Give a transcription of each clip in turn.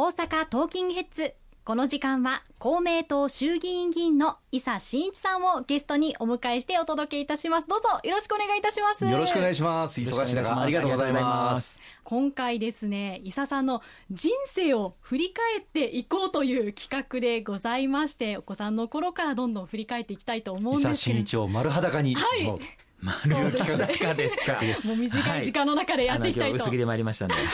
大阪トーキングヘッズ。この時間は公明党衆議院議員の伊佐真一さんをゲストにお迎えしてお届けいたします。どうぞよろしくお願いいたします。よろしくお願いします。忙しい中ありがとうございます。今回ですね伊佐さんの人生を振り返っていこうという企画でございましてお子さんの頃からどんどん振り返っていきたいと思うんですけど。伊佐真一を丸裸に。はい。丸裸ですか。もう短い時間の中でやっていきたいと、薄着で参りましたんで。はい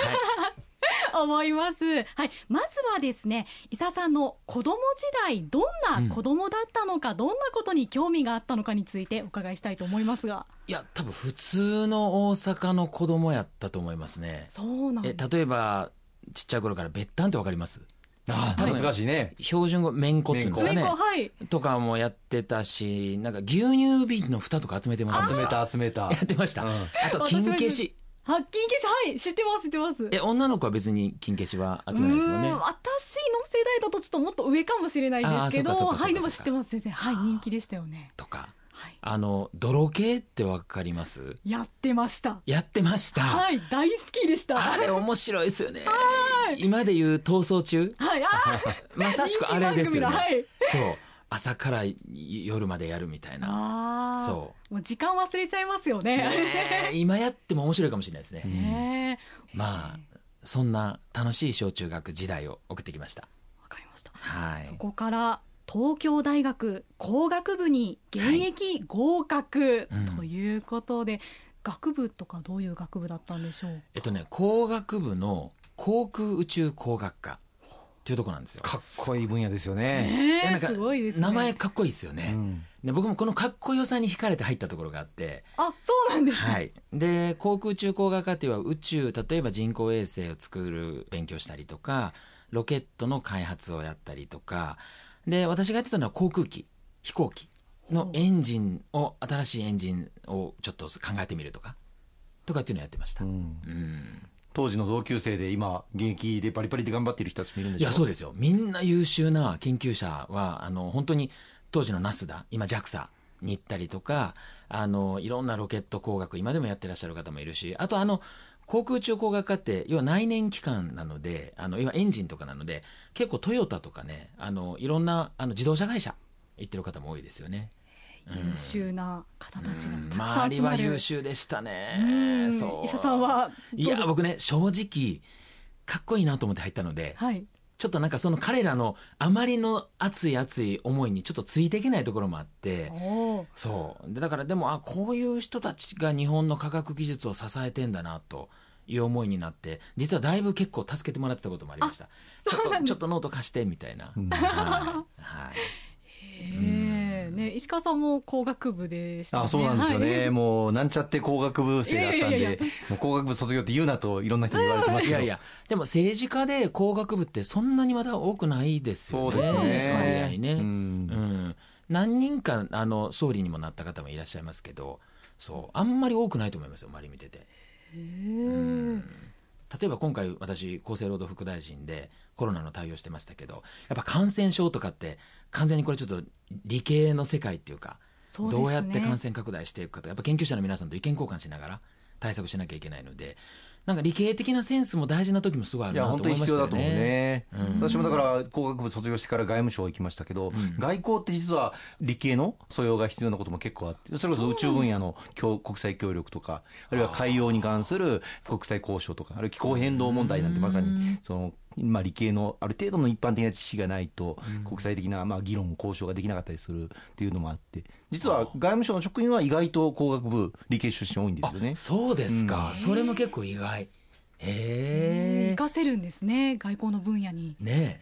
思います。はい。まずはですね、伊佐さんの子供時代、どんな子供だったのか、うん、どんなことに興味があったのかについてお伺いしたいと思いますが。いや、多分普通の大阪の子供やったと思いますね。そうなんえ、例えば、ちっちゃい頃から別単ってわかります？ああ、懐かしいね。標準語、めんこって言うんですかね。はい。とかもやってたし、なんか牛乳瓶の蓋とか集めてます集めた集めた。やってました。うん、あと、金消し。は金消しはい知ってます知ってます。え女の子は別に金消しは集めないですもんね私の世代だとちょっともっと上かもしれないですけどはいでも知ってます先生。はい人気でしたよね。とか。あの泥系ってわかります？やってました。やってました。はい大好きでした。あれ面白いですよね。今でいう逃走中？はい まさしくあれですよね、はい、そう朝から夜までやるみたいな。そう。もう時間忘れちゃいますよね。ね 今やっても面白いかもしれないですね、ね、まあそんな楽しい小中学時代を送ってきました。わかりました、はい、そこから東京大学工学部に現役合格とい。うことで、はいうん、学部とかどういう学部だったんでしょうえっとね工学部の航空宇宙工学科っていうとこなんですよ。かっこいい分野ですよね、えー、すごいです、ね、名前かっこいいですよね、うん、で僕もこのかっこよさに惹かれて入ったところがあって。あそうなんですか、はい、で航空宇宙工学科っていうのは宇宙例えば人工衛星を作る勉強したりとかロケットの開発をやったりとか。で私がやってたのは航空機飛行機のエンジンを新しいエンジンをちょっと考えてみるとか。とかっていうのをやってました、うん、うん当時の同級生で今現役でバリバリで頑張っている人たちもいるんでしょいやそうですよみんな優秀な研究者はあの本当に当時のナスダ今 JAXA に行ったりとかあのいろんなロケット工学今でもやってらっしゃる方もいるしあとあの航空宇宙工学科って要は内燃機関なのであの要はエンジンとかなので結構トヨタとかねあのいろんなあの自動車会社行ってる方も多いですよね。優秀な方たちがたくさん周りは優秀でしたね。そう。伊佐さんはいや僕ね正直かっこいいなと思って入ったので、はい、ちょっとなんかその彼らのあまりの熱い熱い思いにちょっとついていけないところもあってそう。でだからでもあこういう人たちが日本の科学技術を支えてんだなという思いになって実はだいぶ結構助けてもらってたこともありました。ちょっとちょっとノート貸してみたいな、うん、はい、はい、ね。石川さんも工学部でした、ね、あそうなんですよね、はい、もうなんちゃって工学部生だったんでもう工学部卒業って言うなといろんな人に言われてますけど。いやいやでも政治家で工学部ってそんなにまだ多くないですよね。そうですね。ね、うん、うん、何人かあの総理にもなった方もいらっしゃいますけどそうあんまり多くないと思いますよ周り見てて。へえ。例えば今回私厚生労働副大臣でコロナの対応してましたけどやっぱ感染症とかって完全にこれちょっと理系の世界っていうかどうやって感染拡大していくかとやっぱ研究者の皆さんと意見交換しながら対策しなきゃいけないのでなんか理系的なセンスも大事な時もすごいあるなと思いましたよね。ね。うん、私もだから工学部卒業してから外務省行きましたけど、うん、外交って実は理系の素養が必要なことも結構あってそれこそ宇宙分野の国際協力とかあるいは海洋に関する国際交渉とかあるいは気候変動問題なんてまさにそのまあ、理系のある程度の一般的な知識がないと、国際的なまあ議論、交渉ができなかったりするっていうのもあって、実は外務省の職員は意外と工学部、理系出身多いんですよね。そうですか、うん、それも結構意外。へえ。活かせるんですね、外交の分野に。ね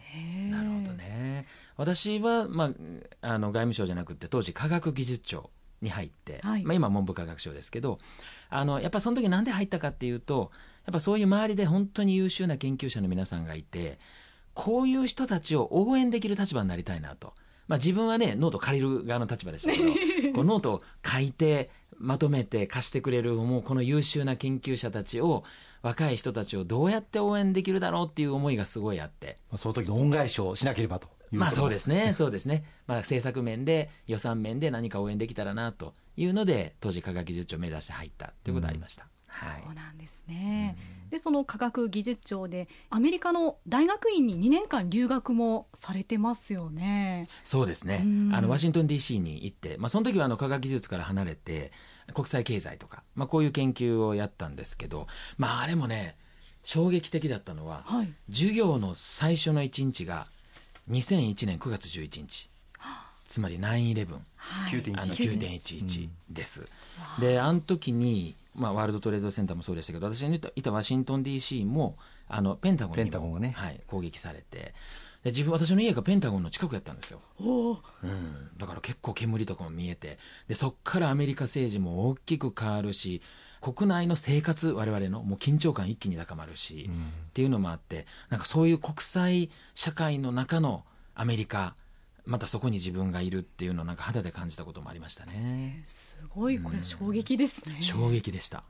なるほどね。私は、まあ、あの外務省じゃなくて、当時科学技術庁に入って、はい、まあ、今文部科学省ですけど、あのやっぱその時なんで入ったかっていうと、やっぱそういう周りで本当に優秀な研究者の皆さんがいて、こういう人たちを応援できる立場になりたいなと。まあ自分はね、ノート借りる側の立場でしたけど、こうノートを書いて、まとめて貸してくれる、もうこの優秀な研究者たちを、若い人たちをどうやって応援できるだろうっていう思いがすごいあって。まあ、その時の恩返しをしなければとまあそうですね、そうですね。まあ政策面で、予算面で何か応援できたらなというので、当時科学技術庁を目指して入ったということがありました。そうなんですね、うん、でその科学技術庁でアメリカの大学院に2年間留学もされてますよね。そうですね、うん、あのワシントン DC に行って、まあ、その時はあの科学技術から離れて国際経済とか、まあ、こういう研究をやったんですけど、まあ、あれもね衝撃的だったのは、はい、授業の最初の1日が2001年9月11日。つまり9-11、はい、9.11です。であの時にまあ、ワールドトレードセンターもそうでしたけど私のいたワシントン DC もあのペンタゴンにも、ね、はい、攻撃されてで自分私の家がペンタゴンの近くやったんですよ、うん、だから結構煙とかも見えてでそっからアメリカ政治も大きく変わるし国内の生活我々のもう緊張感一気に高まるし、うん、っていうのもあってなんかそういう国際社会の中のアメリカまたそこに自分がいるっていうのをなんか肌で感じたこともありましたね。すごいこれ衝撃ですね。衝撃でした。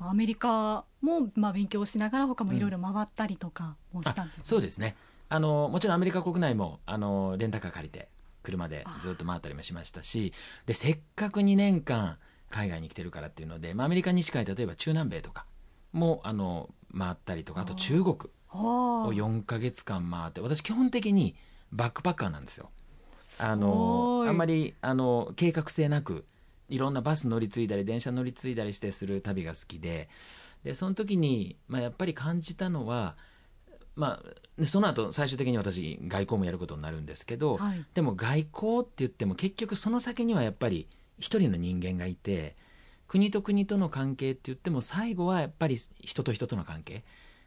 うん、アメリカもまあ勉強しながら他もいろいろ回ったりとかもしたんです、ねうん、そうですね。あのもちろんアメリカ国内もあのレンタカー借りて車でずっと回ったりもしましたし、でせっかく2年間海外に来てるからっていうので、まあ、アメリカに近い例えば中南米とかもあの回ったりとかあと中国を4か月間回って私基本的にバックパッカーなんですよ。あのあんまりあの計画性なくいろんなバス乗り継いだり電車乗り継いだりしてする旅が好きで。でその時に、まあ、やっぱり感じたのは、まあ、その後最終的に私外交もやることになるんですけど、はい、でも外交って言っても結局その先にはやっぱり一人の人間がいて国と国との関係って言っても最後はやっぱり人と人との関係っ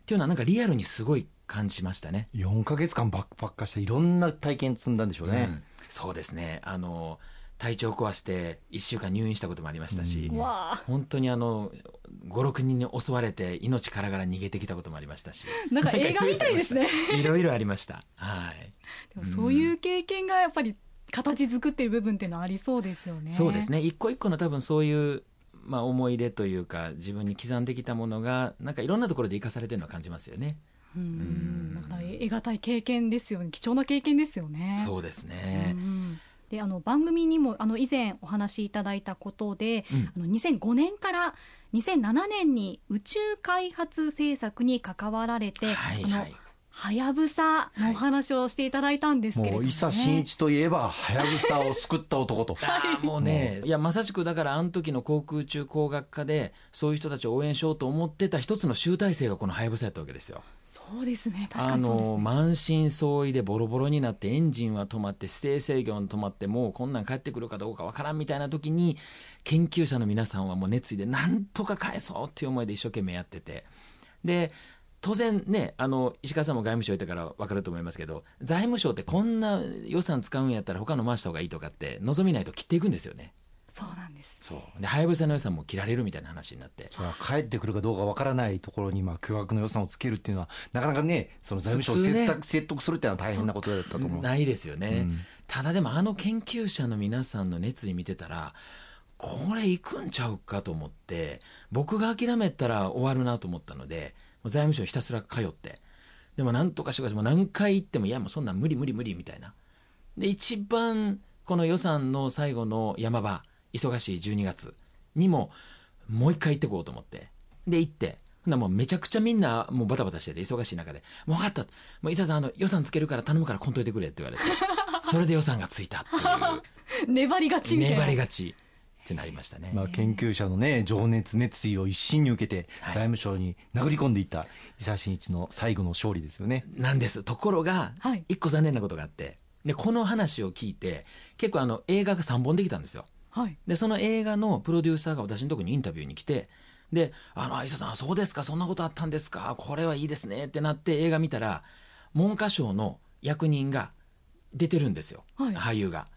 ていうのはなんかリアルにすごい感じましたね。4か月間バックパッカーしていろんな体験積んだんでしょうね、うん、そうですね。あの体調壊して1週間入院したこともありましたし、うん、本当にあの56人に襲われて命からがら逃げてきたこともありましたし。なんか映画みたいですね。いろいろありました。はい。でもそういう経験がやっぱり形作ってる部分っていうのはありそうですよね。そうですね。一個一個の多分そういうまあ、思い出というか自分に刻んできたものがなんかいろんなところで生かされてるのは感じますよね。うん、なんか得難い経験ですよね。貴重な経験ですよね。そうですね。であの番組にもあの以前お話しいただいたことで、うん、あの2005年から2007年に宇宙開発政策に関わられて、はいはい、あのはやぶさのお話をしていただいたんですけれども、ね、もう伊佐真一といえばはやぶさを救った男と。あもうねいやまさしくだからあの時の航空宇宙工学科でそういう人たちを応援しようと思ってた一つの集大成がこのはやぶさやったわけですよ。そうですね。確かにそうです、ね、あの満身創痍でボロボロになってエンジンは止まって姿勢制御に止まってもうこんなん帰ってくるかどうかわからんみたいな時に研究者の皆さんはもう熱意でなんとか返そうっていう思いで一生懸命やってて。で当然ね、あの、石川さんも外務省いたから分かると思いますけど、財務省ってこんな予算使うんやったら他の回した方がいいとかって望みないと切っていくんですよね。そうなんです、そう。で、はやぶさの予算も切られるみたいな話になって。それは帰ってくるかどうか分からないところに、まあ、巨額の予算をつけるっていうのは、なかなかね、その財務省を説,、ね、説得するっていうのは大変なことだったと思う。ないですよね、うん、ただでも、あの研究者の皆さんの熱意見てたら、これ行くんちゃうかと思って、僕が諦めたら終わるなと思ったので、財務省ひたすら通って。でもなんとかしてください。もう何回行ってもいやもうそんなん無理無理無理みたいな。で一番この予算の最後の山場忙しい12月にももう一回行ってこうと思って。で行って。ほんなもうめちゃくちゃみんなもうバタバタしてて忙しい中で「もう分かった」もう伊佐さんあの予算つけるから頼むからこんといてくれ」って言われて。それで予算がついたっていう。粘りがち粘りがちってなりましたね、まあ、研究者の、ね、情熱、熱意を一身に受けて、財務省に殴り込んでいった伊佐真一の最後の勝利ですよね。なんです、ところが、一個残念なことがあって、でこの話を聞いて、結構あの映画が3本できたんですよ。はい、でその映画のプロデューサーが私のところにインタビューに来て、で、あの、伊佐さん、そうですか、そんなことあったんですか、これはいいですねってなって映画見たら、文科省の役人が出てるんですよ、はい、俳優が。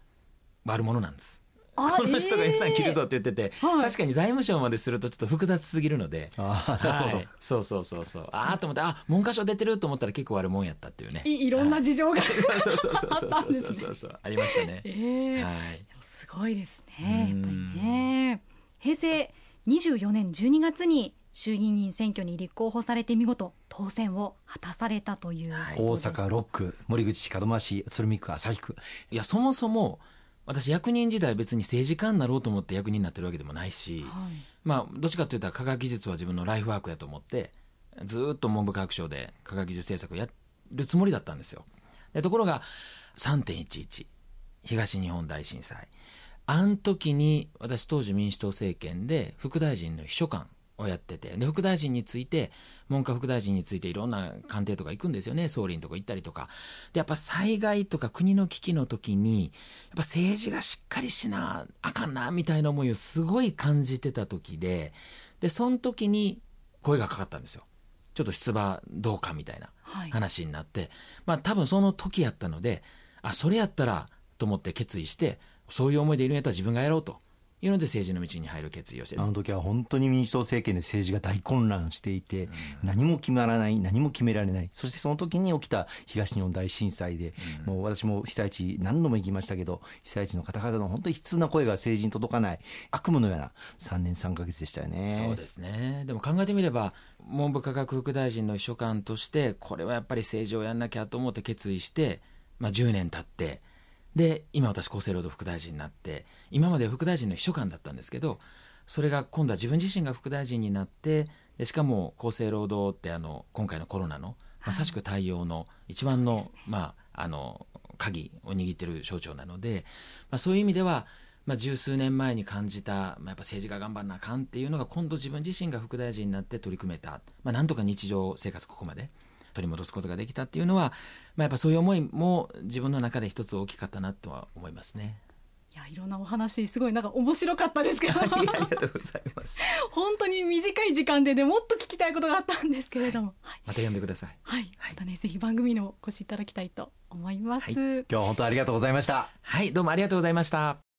悪者なんです。この人が予算切るぞって言ってて、えー、確かに財務省までするとちょっと複雑すぎるので、はい、そうそうそうそう。ああと思ってあ文科省出てると思ったら結構悪もんやったっていうね。いいろんな事情が、はい、そうそうそうそうそうそうそうありましたね、えー、はい、すごいですねやっぱりね平成24年12月に衆議院選挙に立候補されて見事当選を果たされたという、はい、大阪6区森口市門真市鶴見区旭区いやそもそも私役人時代別に政治家になろうと思って役人になってるわけでもないし、はい、まあどっちかというと科学技術は自分のライフワークやと思ってずっと文部科学省で科学技術政策をやるつもりだったんですよ。でところが3.11東日本大震災。あの時に私当時民主党政権で副大臣の秘書官をやってて。で副大臣について文科副大臣についていろんな官邸とか行くんですよね。総理のとこ行ったりとか。でやっぱ災害とか国の危機の時にやっぱ政治がしっかりしなあかんなみたいな思いをすごい感じてた時ででその時に声がかかったんですよ。ちょっと出馬どうかみたいな話になって、はい、まあ多分その時やったのであそれやったらと思って決意してそういう思いでいるんやったら自分がやろうというので政治の道に入る決意をしてあの時は本当に民主党政権で政治が大混乱していて、うん、何も決まらない何も決められない。そしてその時に起きた東日本大震災で、うん、もう私も被災地何度も行きましたけど被災地の方々の本当に悲痛な声が政治に届かない悪夢のような3年3か月でしたよね。そうですね。でも考えてみれば文部科学副大臣の秘書官としてこれはやっぱり政治をやんなきゃと思って決意して、まあ、10年経ってで今私厚生労働副大臣になって今まで副大臣の秘書官だったんですけどそれが今度は自分自身が副大臣になってでしかも厚生労働ってあの今回のコロナのまさしく対応の一番の,、まあ、あの鍵を握ってる省庁なので、まあ、そういう意味では、まあ、十数年前に感じた、まあ、やっぱ政治が頑張んなあかんっていうのが今度自分自身が副大臣になって取り組めた、まあ、なんとか日常生活ここまで取り戻すことができたっていうのは、まあ、やっぱそういう思いも自分の中で一つ大きかったなとは思いますね。いやいろんなお話すごいなんか面白かったですけど。ありがとうございます。本当に短い時間でねもっと聞きたいことがあったんですけれども、はい、また読んでください。はい、またねぜひ番組にもお越しいただきたいと思います、はい、今日は本当ありがとうございました。はい。どうもありがとうございました